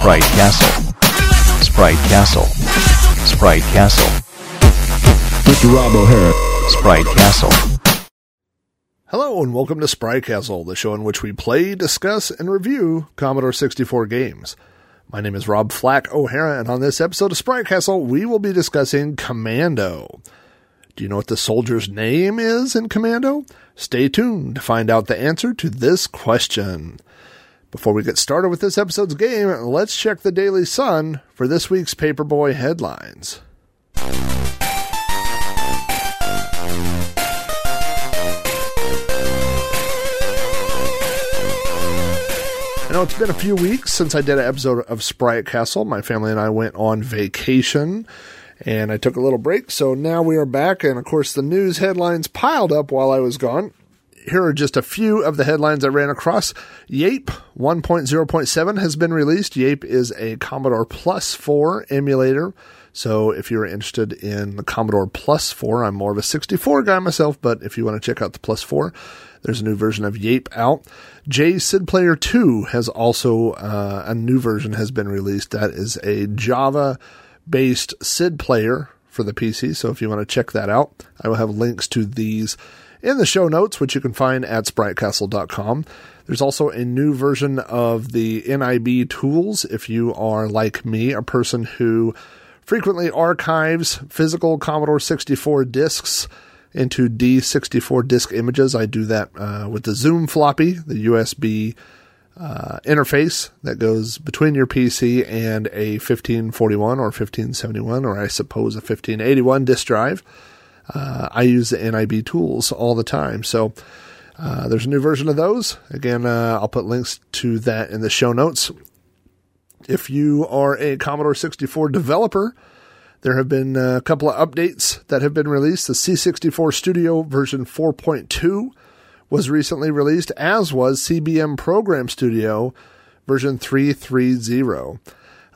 Sprite Castle. Sprite Castle. Sprite Castle. Mr. Rob O'Hara. Sprite Castle. Hello and welcome to Sprite Castle, the show in which we play, discuss, and review Commodore 64 games. My name is Rob Flack O'Hara, and on this episode of Sprite Castle, we will be discussing Commando. Do you know what the soldier's name is in Commando? Stay tuned to find out the answer to this question. Before we get started with this episode's game, let's check the Daily Sun for this week's Paperboy headlines. I know it's been a few weeks since I did an episode of Sprite Castle. My family and I went on vacation and I took a little break. So now we are back. And of course, the news headlines piled up while I was gone. Here are just a few of the headlines I ran across. Yape 1.0.7 has been released. Yape is a Commodore Plus 4 emulator. So if you're interested in the Commodore Plus 4, I'm more of a 64 guy myself, but if you want to check out the Plus 4, there's a new version of Yape out. J Sid Player 2 has also uh, a new version has been released. That is a Java based SID player for the PC. So if you want to check that out, I will have links to these in the show notes, which you can find at spritecastle.com. There's also a new version of the NIB tools. If you are like me, a person who frequently archives physical Commodore 64 disks into D64 disk images, I do that uh, with the Zoom floppy, the USB uh, interface that goes between your PC and a 1541 or 1571, or I suppose a 1581 disk drive. Uh, I use the NIB tools all the time. So uh, there's a new version of those. Again, uh, I'll put links to that in the show notes. If you are a Commodore 64 developer, there have been a couple of updates that have been released. The C64 Studio version 4.2 was recently released, as was CBM Program Studio version 330.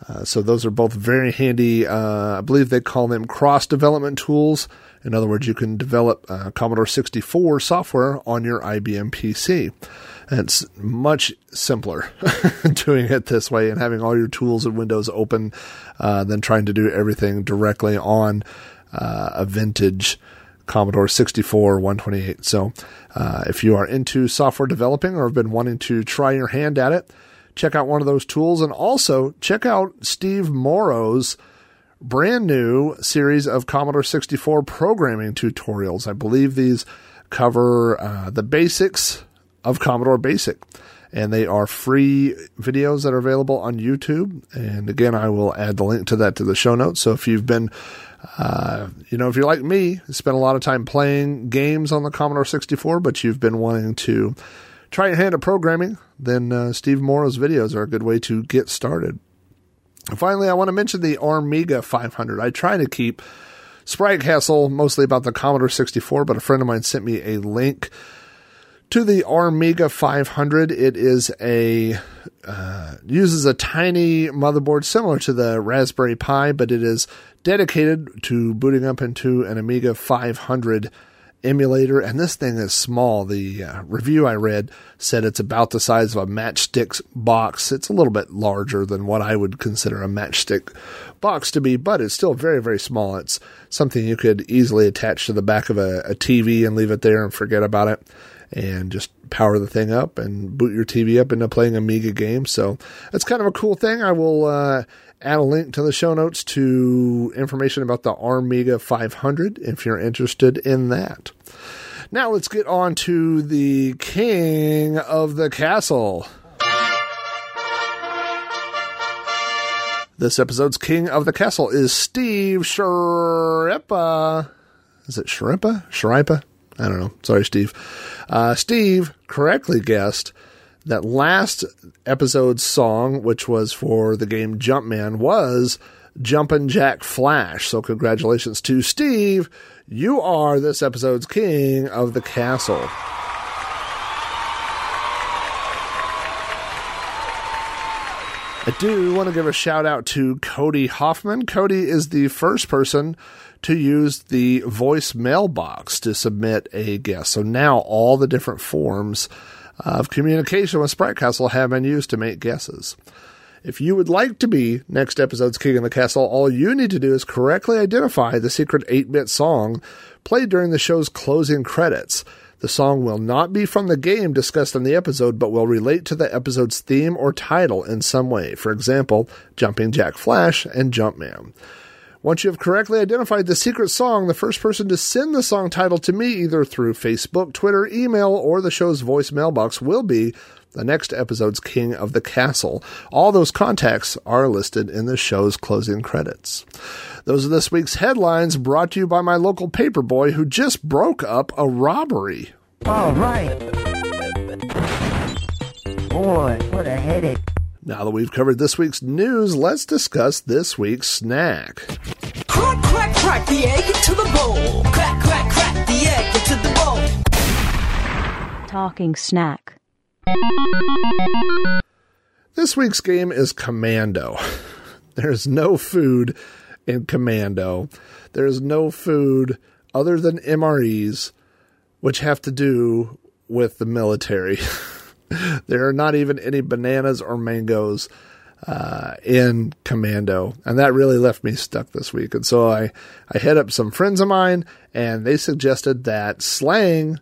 Uh, so those are both very handy. Uh, I believe they call them cross development tools. In other words, you can develop uh, Commodore 64 software on your IBM PC. And it's much simpler doing it this way and having all your tools and windows open uh, than trying to do everything directly on uh, a vintage Commodore 64 128. So, uh, if you are into software developing or have been wanting to try your hand at it, check out one of those tools and also check out Steve Morrow's brand new series of Commodore 64 programming tutorials. I believe these cover uh, the basics of Commodore Basic. And they are free videos that are available on YouTube. And again, I will add the link to that to the show notes. So if you've been uh, you know, if you're like me, spent a lot of time playing games on the Commodore 64, but you've been wanting to try your hand at programming, then uh, Steve Morrow's videos are a good way to get started. And finally, I want to mention the Armiga 500. I try to keep Sprite Castle mostly about the Commodore 64, but a friend of mine sent me a link to the Armiga 500. It is a uh, uses a tiny motherboard similar to the Raspberry Pi, but it is dedicated to booting up into an Amiga 500 emulator. And this thing is small. The uh, review I read said it's about the size of a matchstick box. It's a little bit larger than what I would consider a matchstick box to be, but it's still very, very small. It's something you could easily attach to the back of a, a TV and leave it there and forget about it and just power the thing up and boot your TV up into playing Amiga games. So that's kind of a cool thing. I will uh, add a link to the show notes to information about the Armiga 500 if you're interested in that. Now let's get on to the king of the castle. This episode's king of the castle is Steve Schirripa. Is it Schirripa? Schirripa? I don't know. Sorry, Steve. Uh, Steve correctly guessed that last episode's song, which was for the game Jumpman, was Jumpin' Jack Flash. So, congratulations to Steve. You are this episode's king of the castle. I do want to give a shout out to Cody Hoffman. Cody is the first person to use the voice mailbox to submit a guest. So now all the different forms Uh, of communication with Sprite Castle have been used to make guesses. If you would like to be next episode's King of the Castle, all you need to do is correctly identify the secret 8 bit song played during the show's closing credits. The song will not be from the game discussed in the episode, but will relate to the episode's theme or title in some way. For example, Jumping Jack Flash and Jumpman. Once you have correctly identified the secret song, the first person to send the song title to me either through Facebook, Twitter, email, or the show's voice mailbox will be the next episode's King of the Castle. All those contacts are listed in the show's closing credits. Those are this week's headlines brought to you by my local paperboy who just broke up a robbery. All right. Boy, what a headache. Now that we've covered this week's news, let's discuss this week's snack. Crack, crack, crack the egg into the bowl. Crack, crack, crack the egg into the bowl. Talking snack. This week's game is Commando. There's no food in Commando. There's no food other than MREs, which have to do with the military. there are not even any bananas or mangoes uh, in Commando, and that really left me stuck this week. And so I I hit up some friends of mine, and they suggested that slang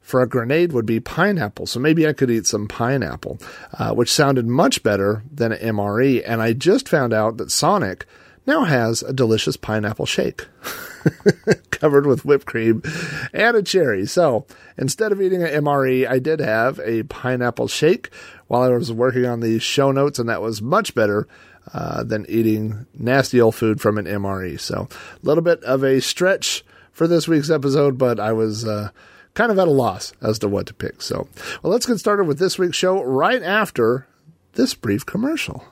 for a grenade would be pineapple. So maybe I could eat some pineapple, uh, which sounded much better than an MRE. And I just found out that Sonic now has a delicious pineapple shake covered with whipped cream and a cherry. So instead of eating an MRE, I did have a pineapple shake while I was working on the show notes, and that was much better. Uh, than eating nasty old food from an MRE. So, a little bit of a stretch for this week's episode, but I was uh, kind of at a loss as to what to pick. So, well, let's get started with this week's show right after this brief commercial.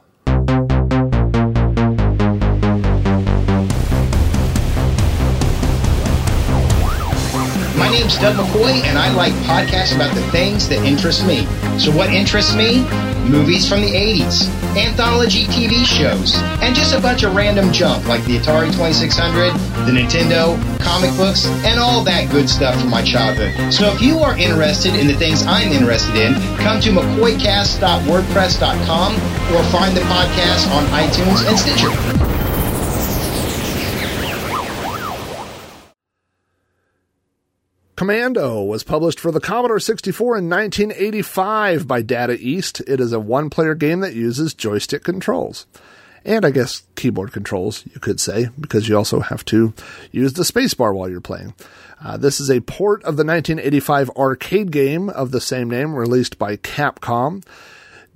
My name's Doug McCoy, and I like podcasts about the things that interest me. So, what interests me? Movies from the 80s, anthology TV shows, and just a bunch of random junk like the Atari 2600, the Nintendo, comic books, and all that good stuff from my childhood. So, if you are interested in the things I'm interested in, come to mccoycast.wordpress.com or find the podcast on iTunes and Stitcher. Commando was published for the Commodore 64 in 1985 by Data East. It is a one player game that uses joystick controls. And I guess keyboard controls, you could say, because you also have to use the spacebar while you're playing. Uh, this is a port of the 1985 arcade game of the same name released by Capcom.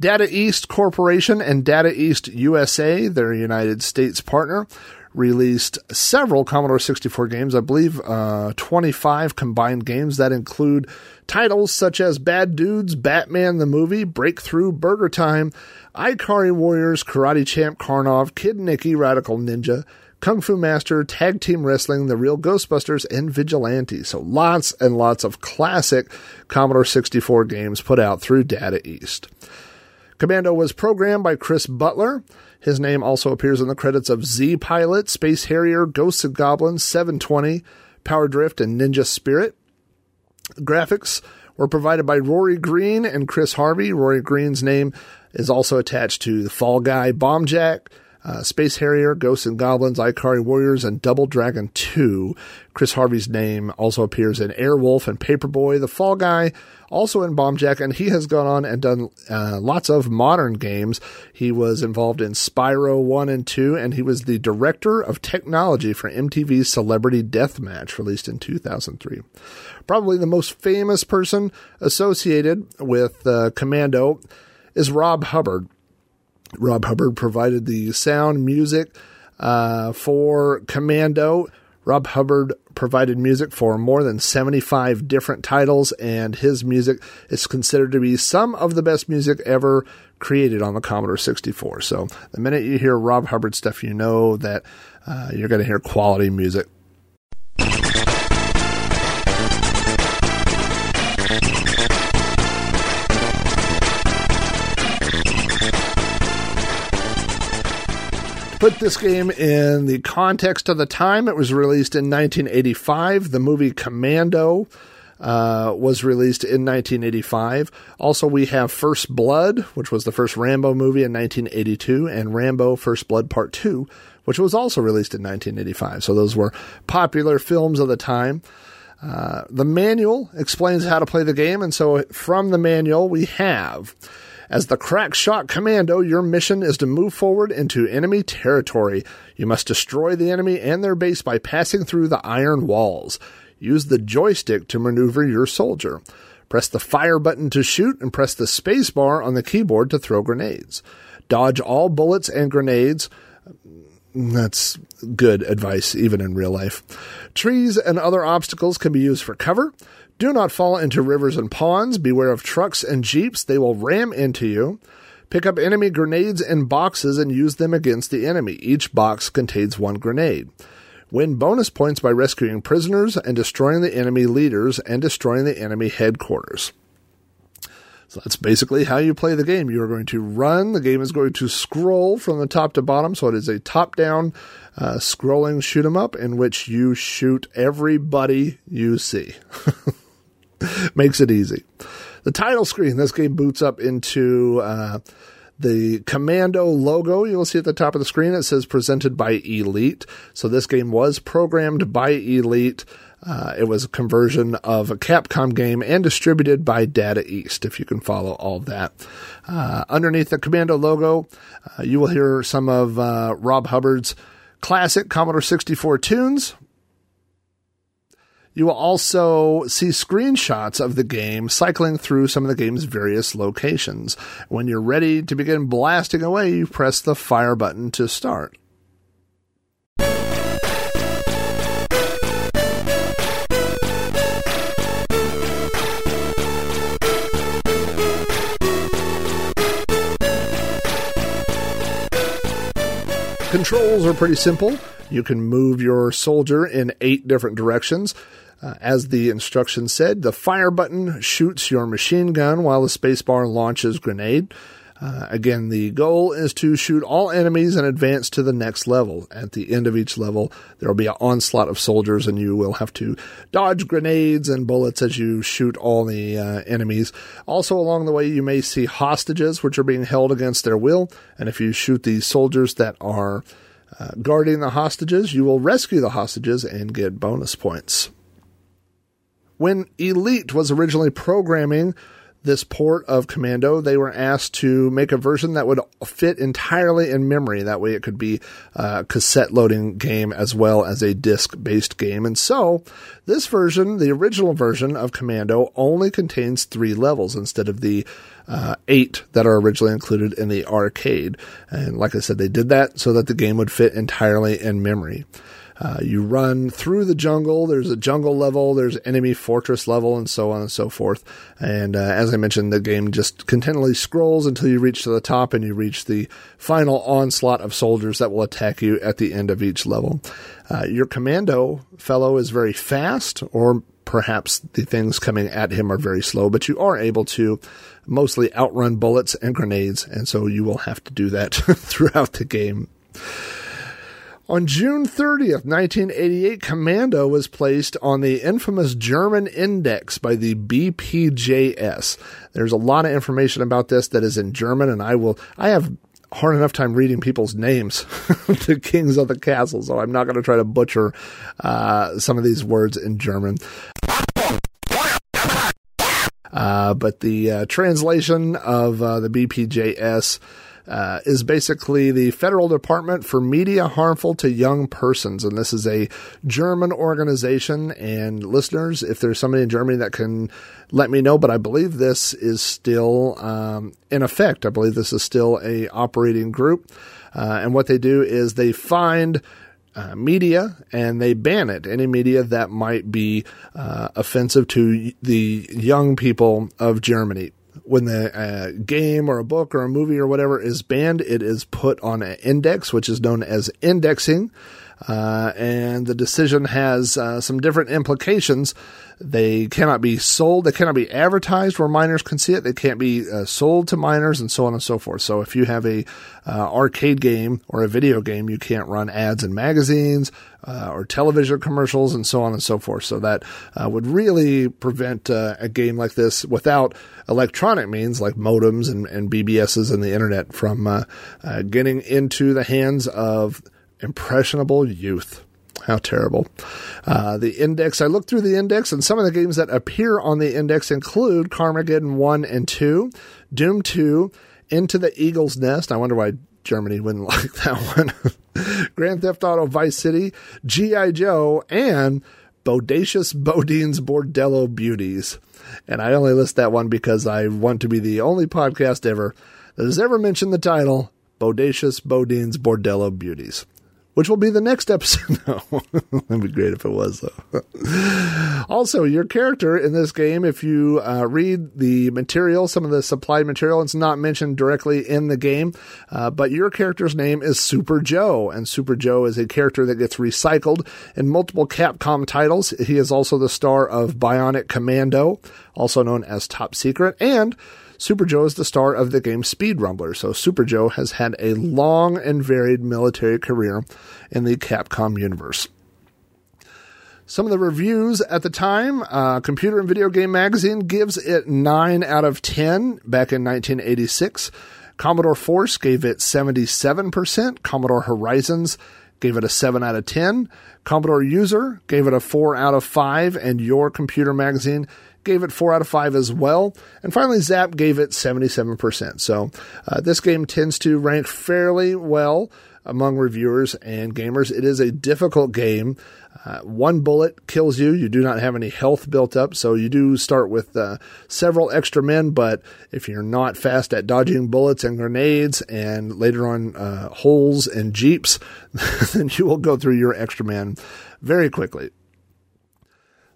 Data East Corporation and Data East USA, their United States partner, released several Commodore 64 games, I believe uh, 25 combined games that include titles such as Bad Dudes, Batman the Movie, Breakthrough, Burger Time, Ikari Warriors, Karate Champ Karnov, Kid Niki, Radical Ninja, Kung Fu Master, Tag Team Wrestling, The Real Ghostbusters, and Vigilante. So lots and lots of classic Commodore 64 games put out through Data East. Commando was programmed by Chris Butler. His name also appears in the credits of Z Pilot, Space Harrier, Ghosts of Goblins, 720, Power Drift, and Ninja Spirit. Graphics were provided by Rory Green and Chris Harvey. Rory Green's name is also attached to the Fall Guy, Bomb Jack, uh, Space Harrier, Ghosts and Goblins, Ikari Warriors, and Double Dragon 2. Chris Harvey's name also appears in Airwolf and Paperboy, The Fall Guy, also in Bomb Jack, and he has gone on and done uh, lots of modern games. He was involved in Spyro 1 and 2, and he was the director of technology for MTV's Celebrity Deathmatch, released in 2003. Probably the most famous person associated with uh, Commando is Rob Hubbard. Rob Hubbard provided the sound music uh, for Commando. Rob Hubbard provided music for more than 75 different titles, and his music is considered to be some of the best music ever created on the Commodore 64. So the minute you hear Rob Hubbard stuff, you know that uh, you're going to hear quality music. Put this game in the context of the time, it was released in 1985. The movie Commando uh, was released in 1985. Also, we have First Blood, which was the first Rambo movie in 1982, and Rambo First Blood Part 2, which was also released in 1985. So those were popular films of the time. Uh, the manual explains how to play the game, and so from the manual we have. As the crack shot commando, your mission is to move forward into enemy territory. You must destroy the enemy and their base by passing through the iron walls. Use the joystick to maneuver your soldier. Press the fire button to shoot and press the space bar on the keyboard to throw grenades. Dodge all bullets and grenades. That's good advice, even in real life. Trees and other obstacles can be used for cover. Do not fall into rivers and ponds. Beware of trucks and jeeps. They will ram into you. Pick up enemy grenades in boxes and use them against the enemy. Each box contains one grenade. Win bonus points by rescuing prisoners and destroying the enemy leaders and destroying the enemy headquarters. So that's basically how you play the game. You are going to run. The game is going to scroll from the top to bottom. So it is a top down uh, scrolling shoot 'em up in which you shoot everybody you see. Makes it easy. The title screen, this game boots up into uh, the Commando logo. You'll see at the top of the screen, it says presented by Elite. So this game was programmed by Elite. Uh, it was a conversion of a Capcom game and distributed by Data East, if you can follow all that. Uh, underneath the Commando logo, uh, you will hear some of uh, Rob Hubbard's classic Commodore 64 tunes. You will also see screenshots of the game cycling through some of the game's various locations. When you're ready to begin blasting away, you press the fire button to start. Controls are pretty simple. You can move your soldier in eight different directions. Uh, as the instructions said, the fire button shoots your machine gun while the spacebar launches grenade. Uh, again, the goal is to shoot all enemies and advance to the next level. At the end of each level, there will be an onslaught of soldiers, and you will have to dodge grenades and bullets as you shoot all the uh, enemies. Also, along the way, you may see hostages which are being held against their will, and if you shoot the soldiers that are uh, guarding the hostages, you will rescue the hostages and get bonus points. When Elite was originally programming this port of Commando, they were asked to make a version that would fit entirely in memory. That way it could be a cassette loading game as well as a disc based game. And so this version, the original version of Commando, only contains three levels instead of the uh, eight that are originally included in the arcade. And like I said, they did that so that the game would fit entirely in memory. Uh, you run through the jungle. There's a jungle level, there's enemy fortress level, and so on and so forth. And uh, as I mentioned, the game just continually scrolls until you reach to the top and you reach the final onslaught of soldiers that will attack you at the end of each level. Uh, your commando fellow is very fast, or perhaps the things coming at him are very slow, but you are able to mostly outrun bullets and grenades, and so you will have to do that throughout the game. On June 30th, 1988, Commando was placed on the infamous German index by the BPJS. There's a lot of information about this that is in German, and I will, I have hard enough time reading people's names, the kings of the castle, so I'm not going to try to butcher uh, some of these words in German. Uh, but the uh, translation of uh, the BPJS uh, is basically the Federal Department for Media Harmful to Young Persons. And this is a German organization. And listeners, if there's somebody in Germany that can let me know, but I believe this is still um, in effect. I believe this is still a operating group. Uh, and what they do is they find uh, media and they ban it. Any media that might be uh, offensive to the young people of Germany when the uh, game or a book or a movie or whatever is banned, it is put on an index, which is known as indexing. uh, and the decision has uh, some different implications. They cannot be sold, they cannot be advertised where minors can see it, they can't be uh, sold to minors, and so on and so forth. So if you have a uh, arcade game or a video game, you can't run ads in magazines uh, or television commercials, and so on and so forth. So that uh, would really prevent uh, a game like this without electronic means like modems and, and BBSs and the internet from uh, getting into the hands of impressionable youth. How terrible. Uh, the index, I looked through the index, and some of the games that appear on the index include Carmageddon 1 and 2, Doom 2, Into the Eagle's Nest. I wonder why Germany wouldn't like that one. Grand Theft Auto Vice City, G.I. Joe, and Bodacious Bodine's Bordello Beauties. And I only list that one because I want to be the only podcast ever that has ever mentioned the title Bodacious Bodine's Bordello Beauties which will be the next episode. no, that'd be great if it was, though. also, your character in this game, if you uh, read the material, some of the supplied material, it's not mentioned directly in the game, uh, but your character's name is Super Joe, and Super Joe is a character that gets recycled in multiple Capcom titles. He is also the star of Bionic Commando, also known as Top Secret, and Super Joe is the star of the game Speed Rumbler, so Super Joe has had a long and varied military career in the Capcom universe. Some of the reviews at the time, uh, Computer and Video Game Magazine gives it 9 out of 10 back in 1986. Commodore Force gave it 77%. Commodore Horizons gave it a 7 out of 10. Commodore User gave it a 4 out of 5. And Your Computer Magazine gave it 4 out of 5 as well. And finally, Zap gave it 77%. So uh, this game tends to rank fairly well among reviewers and gamers. It is a difficult game. Uh, one bullet kills you. You do not have any health built up, so you do start with uh, several extra men. But if you're not fast at dodging bullets and grenades, and later on uh, holes and jeeps, then you will go through your extra man very quickly.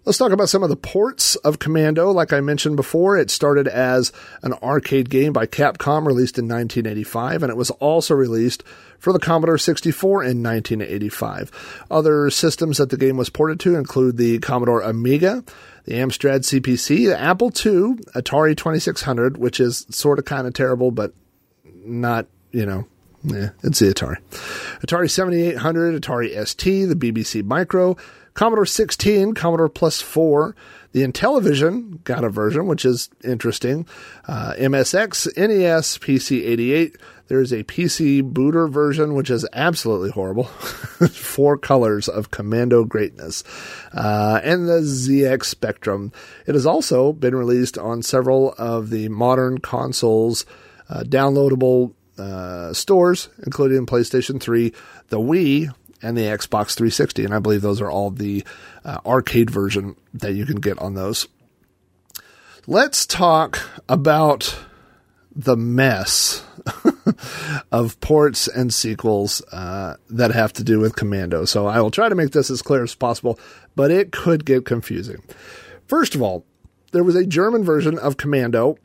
Let's talk about some of the ports of Commando. Like I mentioned before, it started as an arcade game by Capcom released in 1985, and it was also released for the Commodore 64 in 1985. Other systems that the game was ported to include the Commodore Amiga, the Amstrad CPC, the Apple II, Atari 2600, which is sort of kind of terrible, but not, you know, yeah, it's the Atari. Atari 7800, Atari ST, the BBC Micro, Commodore 16, Commodore Plus 4, the Intellivision got a version, which is interesting. Uh, MSX, NES, PC 88. There's a PC booter version, which is absolutely horrible. Four colors of commando greatness. Uh, and the ZX Spectrum. It has also been released on several of the modern consoles, uh, downloadable uh, stores, including PlayStation 3, the Wii, and the Xbox 360. And I believe those are all the uh, arcade version that you can get on those. Let's talk about the mess of ports and sequels uh, that have to do with Commando. So I will try to make this as clear as possible, but it could get confusing. First of all, there was a German version of Commando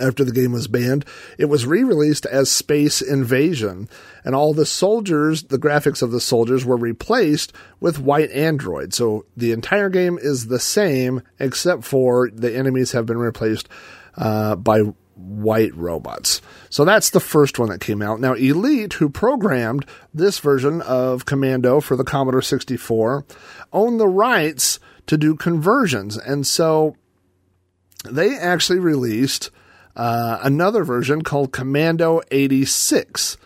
after the game was banned, it was re released as Space Invasion, and all the soldiers, the graphics of the soldiers, were replaced with white androids. So the entire game is the same, except for the enemies have been replaced uh, by white robots. So that's the first one that came out. Now, Elite, who programmed this version of Commando for the Commodore 64, owned the rights to do conversions. And so they actually released uh, another version called Commando 86.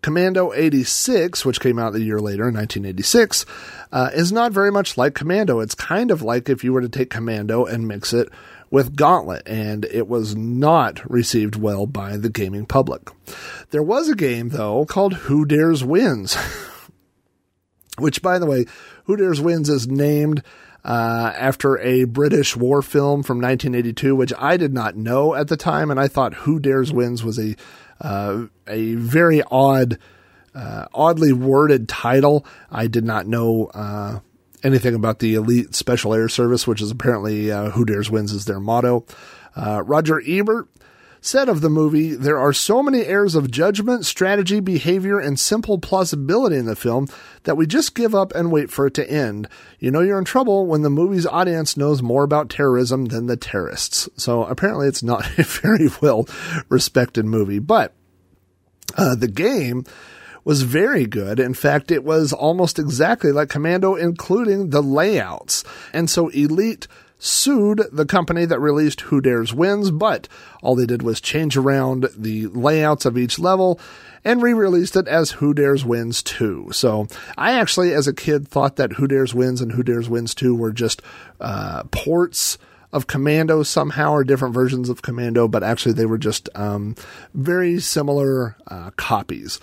Commando 86, which came out a year later in 1986, uh, is not very much like Commando. It's kind of like if you were to take Commando and mix it with Gauntlet, and it was not received well by the gaming public. There was a game, though, called Who Dares Wins, which, by the way, Who Dares Wins is named uh, after a British war film from 1982, which I did not know at the time, and I thought Who Dares Wins was a uh, a very odd, uh, oddly worded title. I did not know uh, anything about the Elite Special Air Service, which is apparently uh, Who Dares Wins is their motto. Uh, Roger Ebert said of the movie, there are so many errors of judgment, strategy, behavior, and simple plausibility in the film that we just give up and wait for it to end. You know you're in trouble when the movie's audience knows more about terrorism than the terrorists. So apparently it's not a very well respected movie, but uh, the game was very good. In fact, it was almost exactly like Commando, including the layouts. And so Elite sued the company that released Who Dares Wins, but all they did was change around the layouts of each level and re-released it as Who Dares Wins 2. So I actually, as a kid, thought that Who Dares Wins and Who Dares Wins 2 were just uh, ports of Commando somehow or different versions of Commando, but actually they were just um, very similar uh, copies.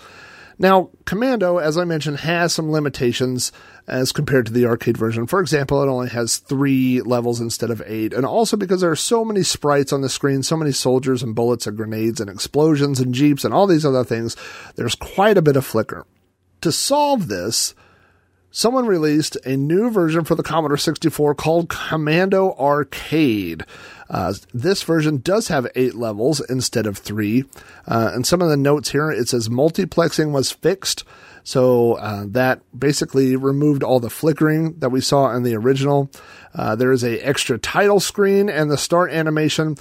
Now, Commando, as I mentioned, has some limitations as compared to the arcade version. For example, it only has three levels instead of eight, and also because there are so many sprites on the screen, so many soldiers and bullets and grenades and explosions and jeeps and all these other things, there's quite a bit of flicker. To solve this, someone released a new version for the Commodore 64 called Commando Arcade. Uh, this version does have eight levels instead of three. Uh, and some of the notes here, it says multiplexing was fixed. So uh, that basically removed all the flickering that we saw in the original. Uh, there is a extra title screen and the start animation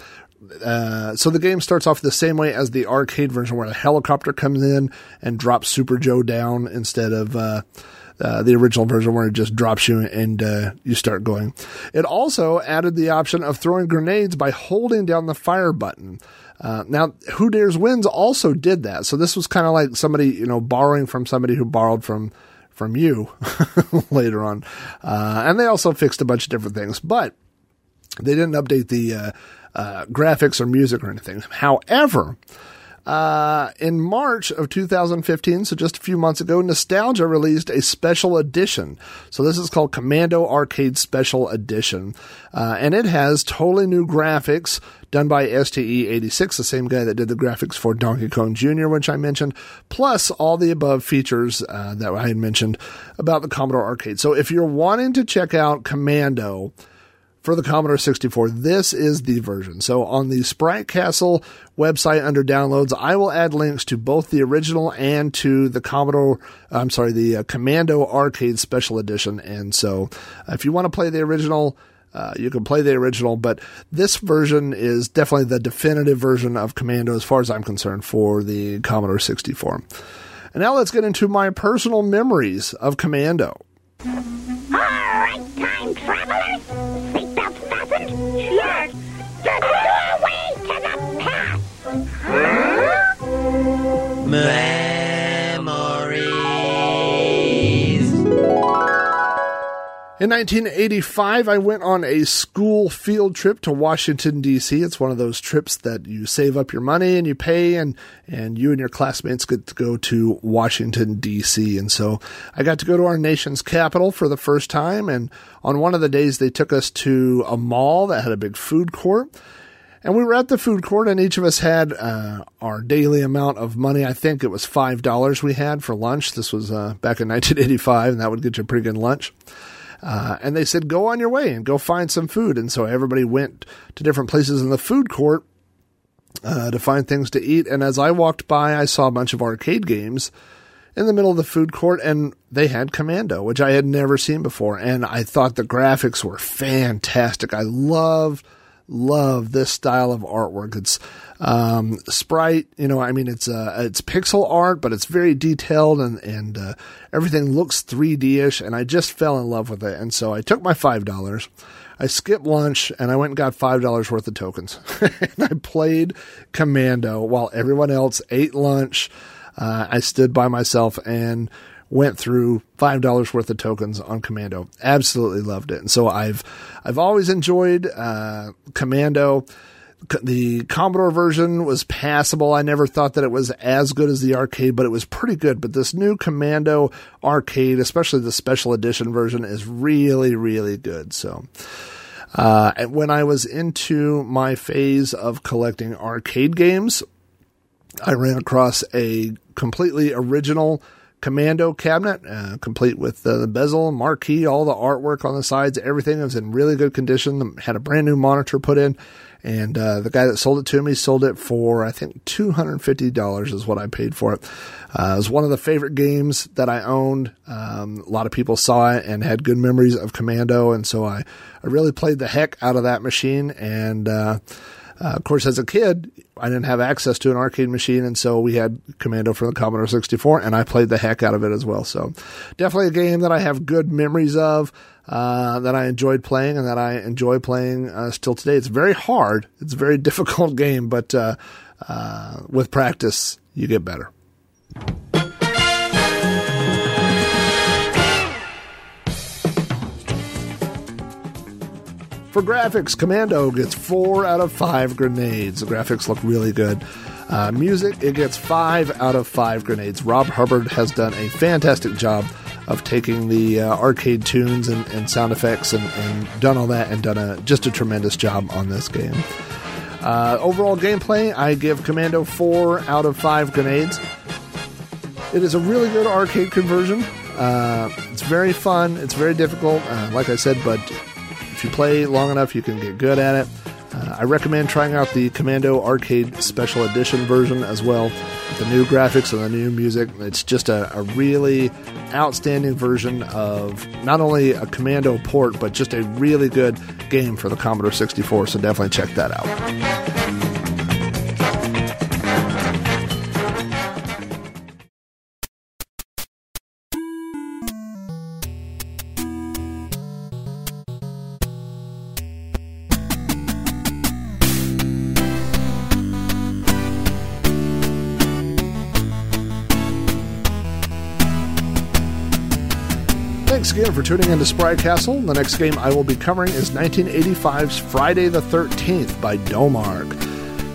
uh, so the game starts off the same way as the arcade version, where a helicopter comes in and drops Super Joe down instead of uh, uh, the original version, where it just drops you and uh, you start going. It also added the option of throwing grenades by holding down the fire button. Uh, now, Who Dares Wins also did that. So this was kind of like somebody, you know, borrowing from somebody who borrowed from from you later on. And they also fixed a bunch of different things, but they didn't update the uh, graphics or music or anything. However, uh, in March of 2015, so just a few months ago, Nostalgia released a special edition. So this is called Commando Arcade Special Edition. Uh, and it has totally new graphics done by STE86, the same guy that did the graphics for Donkey Kong Jr., which I mentioned, plus all the above features uh, that I had mentioned about the Commodore Arcade. So if you're wanting to check out Commando, for the Commodore 64. This is the version. So on the Sprite Castle website under downloads, I will add links to both the original and to the Commodore, I'm sorry, the uh, Commando Arcade Special Edition. And so uh, if you want to play the original, uh, you can play the original, but this version is definitely the definitive version of Commando as far as I'm concerned for the Commodore 64. And now let's get into my personal memories of Commando. All right, time travelers. Memories. In 1985, I went on a school field trip to Washington, D.C. It's one of those trips that you save up your money and you pay, and, and you and your classmates get to go to Washington, D.C. And so I got to go to our nation's capital for the first time. And on one of the days, they took us to a mall that had a big food court. And we were at the food court, and each of us had uh, our daily amount of money. I think it was $5 we had for lunch. This was uh, back in 1985, and that would get you a pretty good lunch. Uh, and they said, go on your way and go find some food. And so everybody went to different places in the food court uh, to find things to eat. And as I walked by, I saw a bunch of arcade games in the middle of the food court, and they had Commando, which I had never seen before. And I thought the graphics were fantastic. I love, love this style of artwork. It's um, sprite, you know, I mean, it's uh, it's pixel art, but it's very detailed and and uh, everything looks 3D ish. And I just fell in love with it. And so I took my five dollars. I skipped lunch and I went and got five dollars worth of tokens. and I played Commando while everyone else ate lunch. Uh, I stood by myself and went through five dollars worth of tokens on Commando. Absolutely loved it, and so I've I've always enjoyed uh, Commando. The Commodore version was passable. I never thought that it was as good as the arcade, but it was pretty good. But this new Commando arcade, especially the special edition version, is really, really good. So, uh, when I was into my phase of collecting arcade games, I ran across a completely original Commando cabinet, uh, complete with uh, the bezel, marquee, all the artwork on the sides, everything was in really good condition. Had a brand new monitor put in, And uh, the guy that sold it to me sold it for, I think, $250 is what I paid for it. Uh, it was one of the favorite games that I owned. Um, a lot of people saw it and had good memories of Commando. And so I, I really played the heck out of that machine. And uh, of course, as a kid, I didn't have access to an arcade machine, and so we had Commando for the Commodore 64, and I played the heck out of it as well. So, definitely a game that I have good memories of, uh, that I enjoyed playing, and that I enjoy playing uh, still today. It's very hard. It's a very difficult game, but uh, uh, with practice, you get better. For graphics, Commando gets four out of five grenades. The graphics look really good. Uh, music, it gets five out of five grenades. Rob Hubbard has done a fantastic job of taking the uh, arcade tunes and, and sound effects and, and, done all that and done a just a tremendous job on this game. Uh, overall gameplay, I give Commando four out of five grenades. It is a really good arcade conversion. Uh, it's very fun. It's very difficult, uh, like I said, but if you play long enough, you can get good at it. Uh, I recommend trying out the Commando Arcade Special Edition version as well. With the new graphics and the new music, it's just a, a really outstanding version of not only a Commando port, but just a really good game for the Commodore 64. So definitely check that out. Thanks again for tuning into Sprite Castle. The next game I will be covering is 1985's Friday the 13th by Domark.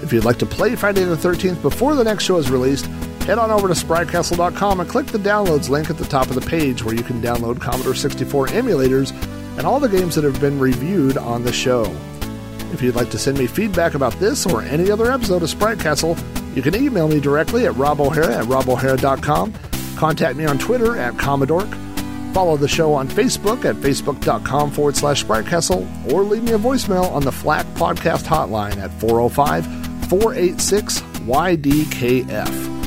If you'd like to play Friday the 13th before the next show is released, head on over to spritecastle.com and click the downloads link at the top of the page where you can download Commodore 64 emulators and all the games that have been reviewed on the show. If you'd like to send me feedback about this or any other episode of Sprite Castle, you can email me directly at robohara at robohara.com, contact me on Twitter at Commodore, follow the show on Facebook at facebook.com forward slash Spritecastle, or leave me a voicemail on the Flack podcast hotline at 405 486 YDKF.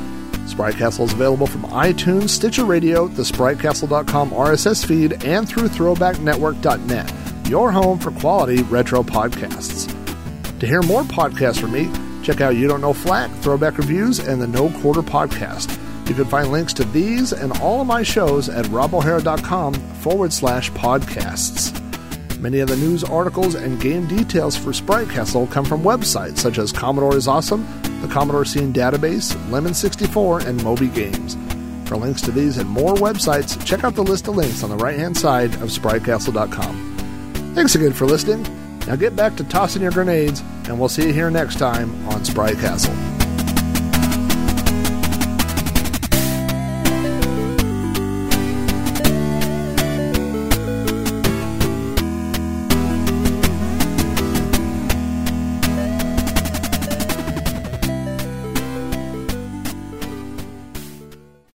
Sprite Castle is available from iTunes, Stitcher Radio, the SpriteCastle.com RSS feed, and through ThrowbackNetwork.net, your home for quality retro podcasts. To hear more podcasts from me, check out You Don't Know Flack, Throwback Reviews, and the No Quarter Podcast. You can find links to these and all of my shows at robohara.com forward slash podcasts. Many of the news articles and game details for Sprite Castle come from websites such as Commodore is Awesome, the Commodore Scene Database, Lemon 64, and Moby Games. For links to these and more websites, check out the list of links on the right hand side of SpriteCastle.com. Thanks again for listening. Now get back to tossing your grenades, and we'll see you here next time on Sprite Castle.